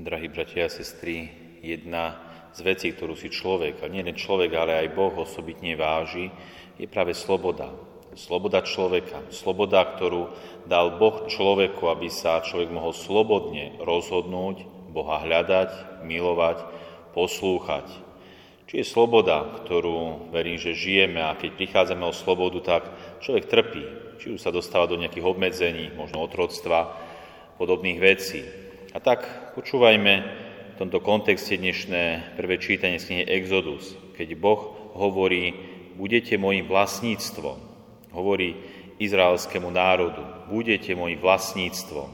Drahí bratia a sestry, jedna z vecí, ktorú si človek, a nie len človek, ale aj Boh osobitne váži, je práve sloboda. Sloboda človeka. Sloboda, ktorú dal Boh človeku, aby sa človek mohol slobodne rozhodnúť, Boha hľadať, milovať, poslúchať. Či je sloboda, ktorú verím, že žijeme a keď prichádzame o slobodu, tak človek trpí. Či už sa dostáva do nejakých obmedzení, možno otroctva, podobných vecí. A tak počúvajme v tomto kontexte dnešné prvé čítanie z knihy Exodus, keď Boh hovorí, budete mojim vlastníctvom hovorí izraelskému národu, budete môjim vlastníctvom.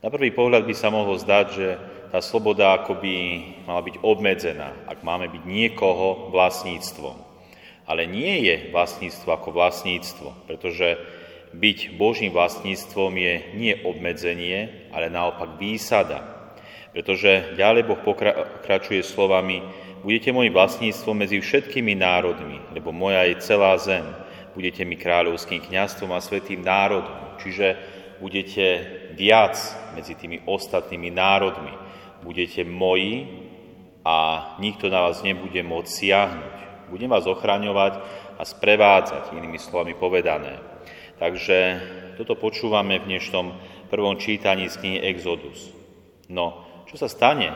Na prvý pohľad by sa mohlo zdať, že tá sloboda akoby mala byť obmedzená, ak máme byť niekoho vlastníctvom. Ale nie je vlastníctvo ako vlastníctvo, pretože byť Božím vlastníctvom je nie obmedzenie, ale naopak výsada. Pretože ďalej Boh pokračuje slovami, budete môjim vlastníctvom medzi všetkými národmi, lebo moja je celá zem budete mi kráľovským kňastvom a svetým národom. Čiže budete viac medzi tými ostatnými národmi. Budete moji a nikto na vás nebude môcť siahnuť. Budem vás ochraňovať a sprevádzať, inými slovami povedané. Takže toto počúvame v dnešnom prvom čítaní z knihy Exodus. No, čo sa stane,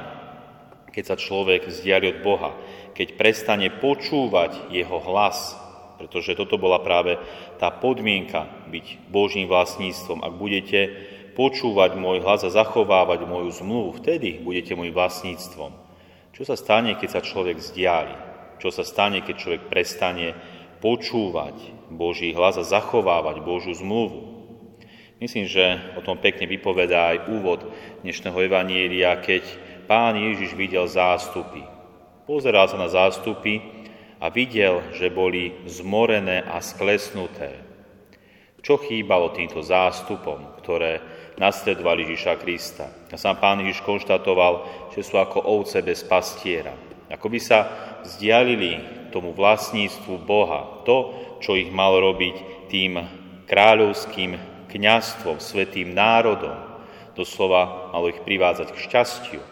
keď sa človek vzdiali od Boha, keď prestane počúvať jeho hlas, pretože toto bola práve tá podmienka byť Božím vlastníctvom. Ak budete počúvať môj hlas a zachovávať moju zmluvu, vtedy budete môjim vlastníctvom. Čo sa stane, keď sa človek vzdiali? Čo sa stane, keď človek prestane počúvať Boží hlas a zachovávať Božiu zmluvu? Myslím, že o tom pekne vypovedá aj úvod dnešného Evanielia, keď pán Ježiš videl zástupy. Pozeral sa na zástupy a videl, že boli zmorené a sklesnuté. Čo chýbalo týmto zástupom, ktoré nasledovali Ježiša Krista? A sám pán Ježiš konštatoval, že sú ako ovce bez pastiera. Ako by sa vzdialili tomu vlastníctvu Boha, to, čo ich mal robiť tým kráľovským kňastvom, svetým národom, doslova malo ich privádzať k šťastiu.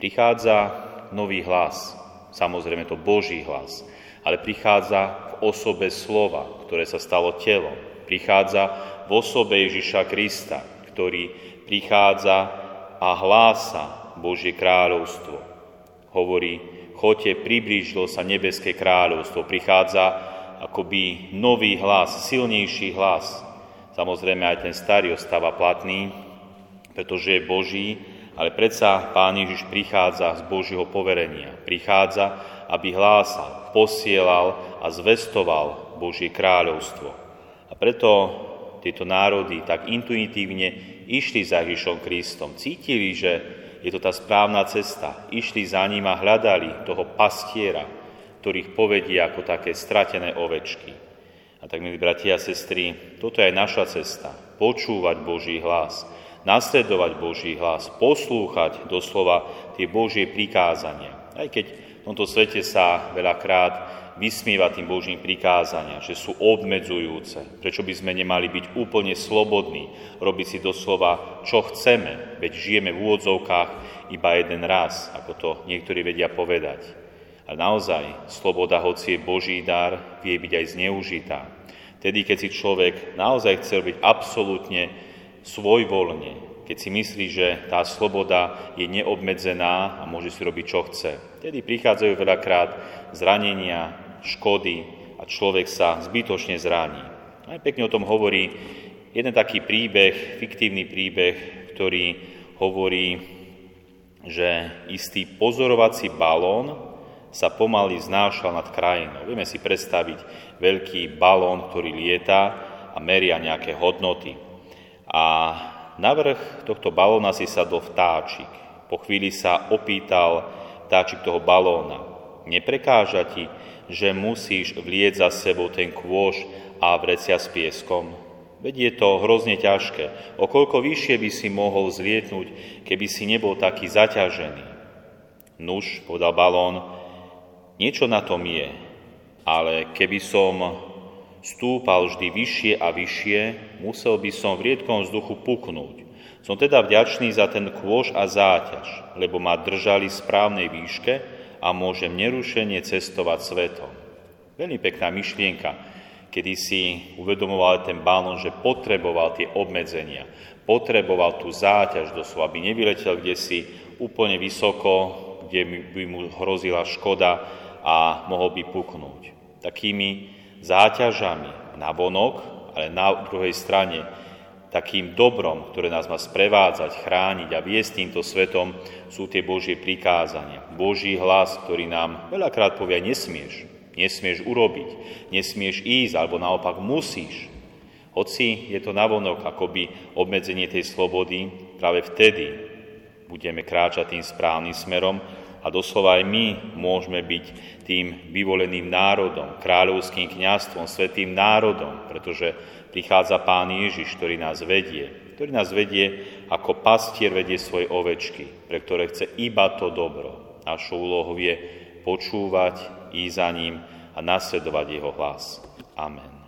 Prichádza nový hlas, samozrejme to Boží hlas, ale prichádza v osobe slova, ktoré sa stalo telom. Prichádza v osobe Ježiša Krista, ktorý prichádza a hlása Božie kráľovstvo. Hovorí, choďte, priblížilo sa nebeské kráľovstvo. Prichádza akoby nový hlas, silnejší hlas. Samozrejme aj ten starý ostáva platný, pretože je Boží, ale predsa Pán Ježiš prichádza z Božieho poverenia. Prichádza, aby hlásal, posielal a zvestoval Božie kráľovstvo. A preto tieto národy tak intuitívne išli za Ježišom Kristom. Cítili, že je to tá správna cesta. Išli za ním a hľadali toho pastiera, ktorých povedie ako také stratené ovečky. A tak, milí bratia a sestry, toto je aj naša cesta. Počúvať Boží hlas, nasledovať Boží hlas, poslúchať doslova tie Božie prikázania. Aj keď v tomto svete sa veľakrát vysmieva tým Božím prikázania, že sú obmedzujúce. Prečo by sme nemali byť úplne slobodní, robiť si doslova, čo chceme, veď žijeme v úvodzovkách iba jeden raz, ako to niektorí vedia povedať. Ale naozaj, sloboda, hoci je Boží dar, vie byť aj zneužitá. Tedy, keď si človek naozaj chce byť absolútne svojvoľne, keď si myslí, že tá sloboda je neobmedzená a môže si robiť, čo chce. Tedy prichádzajú veľakrát zranenia, škody a človek sa zbytočne zraní. Aj pekne o tom hovorí jeden taký príbeh, fiktívny príbeh, ktorý hovorí, že istý pozorovací balón sa pomaly znášal nad krajinou. Vieme si predstaviť veľký balón, ktorý lieta a meria nejaké hodnoty. A na vrch tohto balóna si sadol vtáčik. Po chvíli sa opýtal vtáčik toho balóna. Neprekáža ti, že musíš vlieť za sebou ten kôž a vrecia s pieskom? Veď je to hrozne ťažké. O koľko vyššie by si mohol zlietnúť, keby si nebol taký zaťažený? Nuž, povedal balón, niečo na tom je, ale keby som stúpal vždy vyššie a vyššie, musel by som v riedkom vzduchu puknúť. Som teda vďačný za ten kôž a záťaž, lebo ma držali v správnej výške a môžem nerušene cestovať svetom. Veľmi pekná myšlienka, kedy si uvedomoval ten balón, že potreboval tie obmedzenia, potreboval tú záťaž doslova, aby nevyletel kde si úplne vysoko, kde by mu hrozila škoda a mohol by puknúť. Takými záťažami na vonok, ale na druhej strane takým dobrom, ktoré nás má sprevádzať, chrániť a viesť týmto svetom, sú tie Božie prikázania. Boží hlas, ktorý nám veľakrát povie, nesmieš, nesmieš urobiť, nesmieš ísť, alebo naopak musíš. Hoci je to navonok akoby obmedzenie tej slobody, práve vtedy budeme kráčať tým správnym smerom a doslova aj my môžeme byť tým vyvoleným národom, kráľovským kňastvom, svetým národom, pretože prichádza Pán Ježiš, ktorý nás vedie, ktorý nás vedie ako pastier vedie svoje ovečky, pre ktoré chce iba to dobro. Našou úlohou je počúvať, ísť za ním a nasledovať jeho hlas. Amen.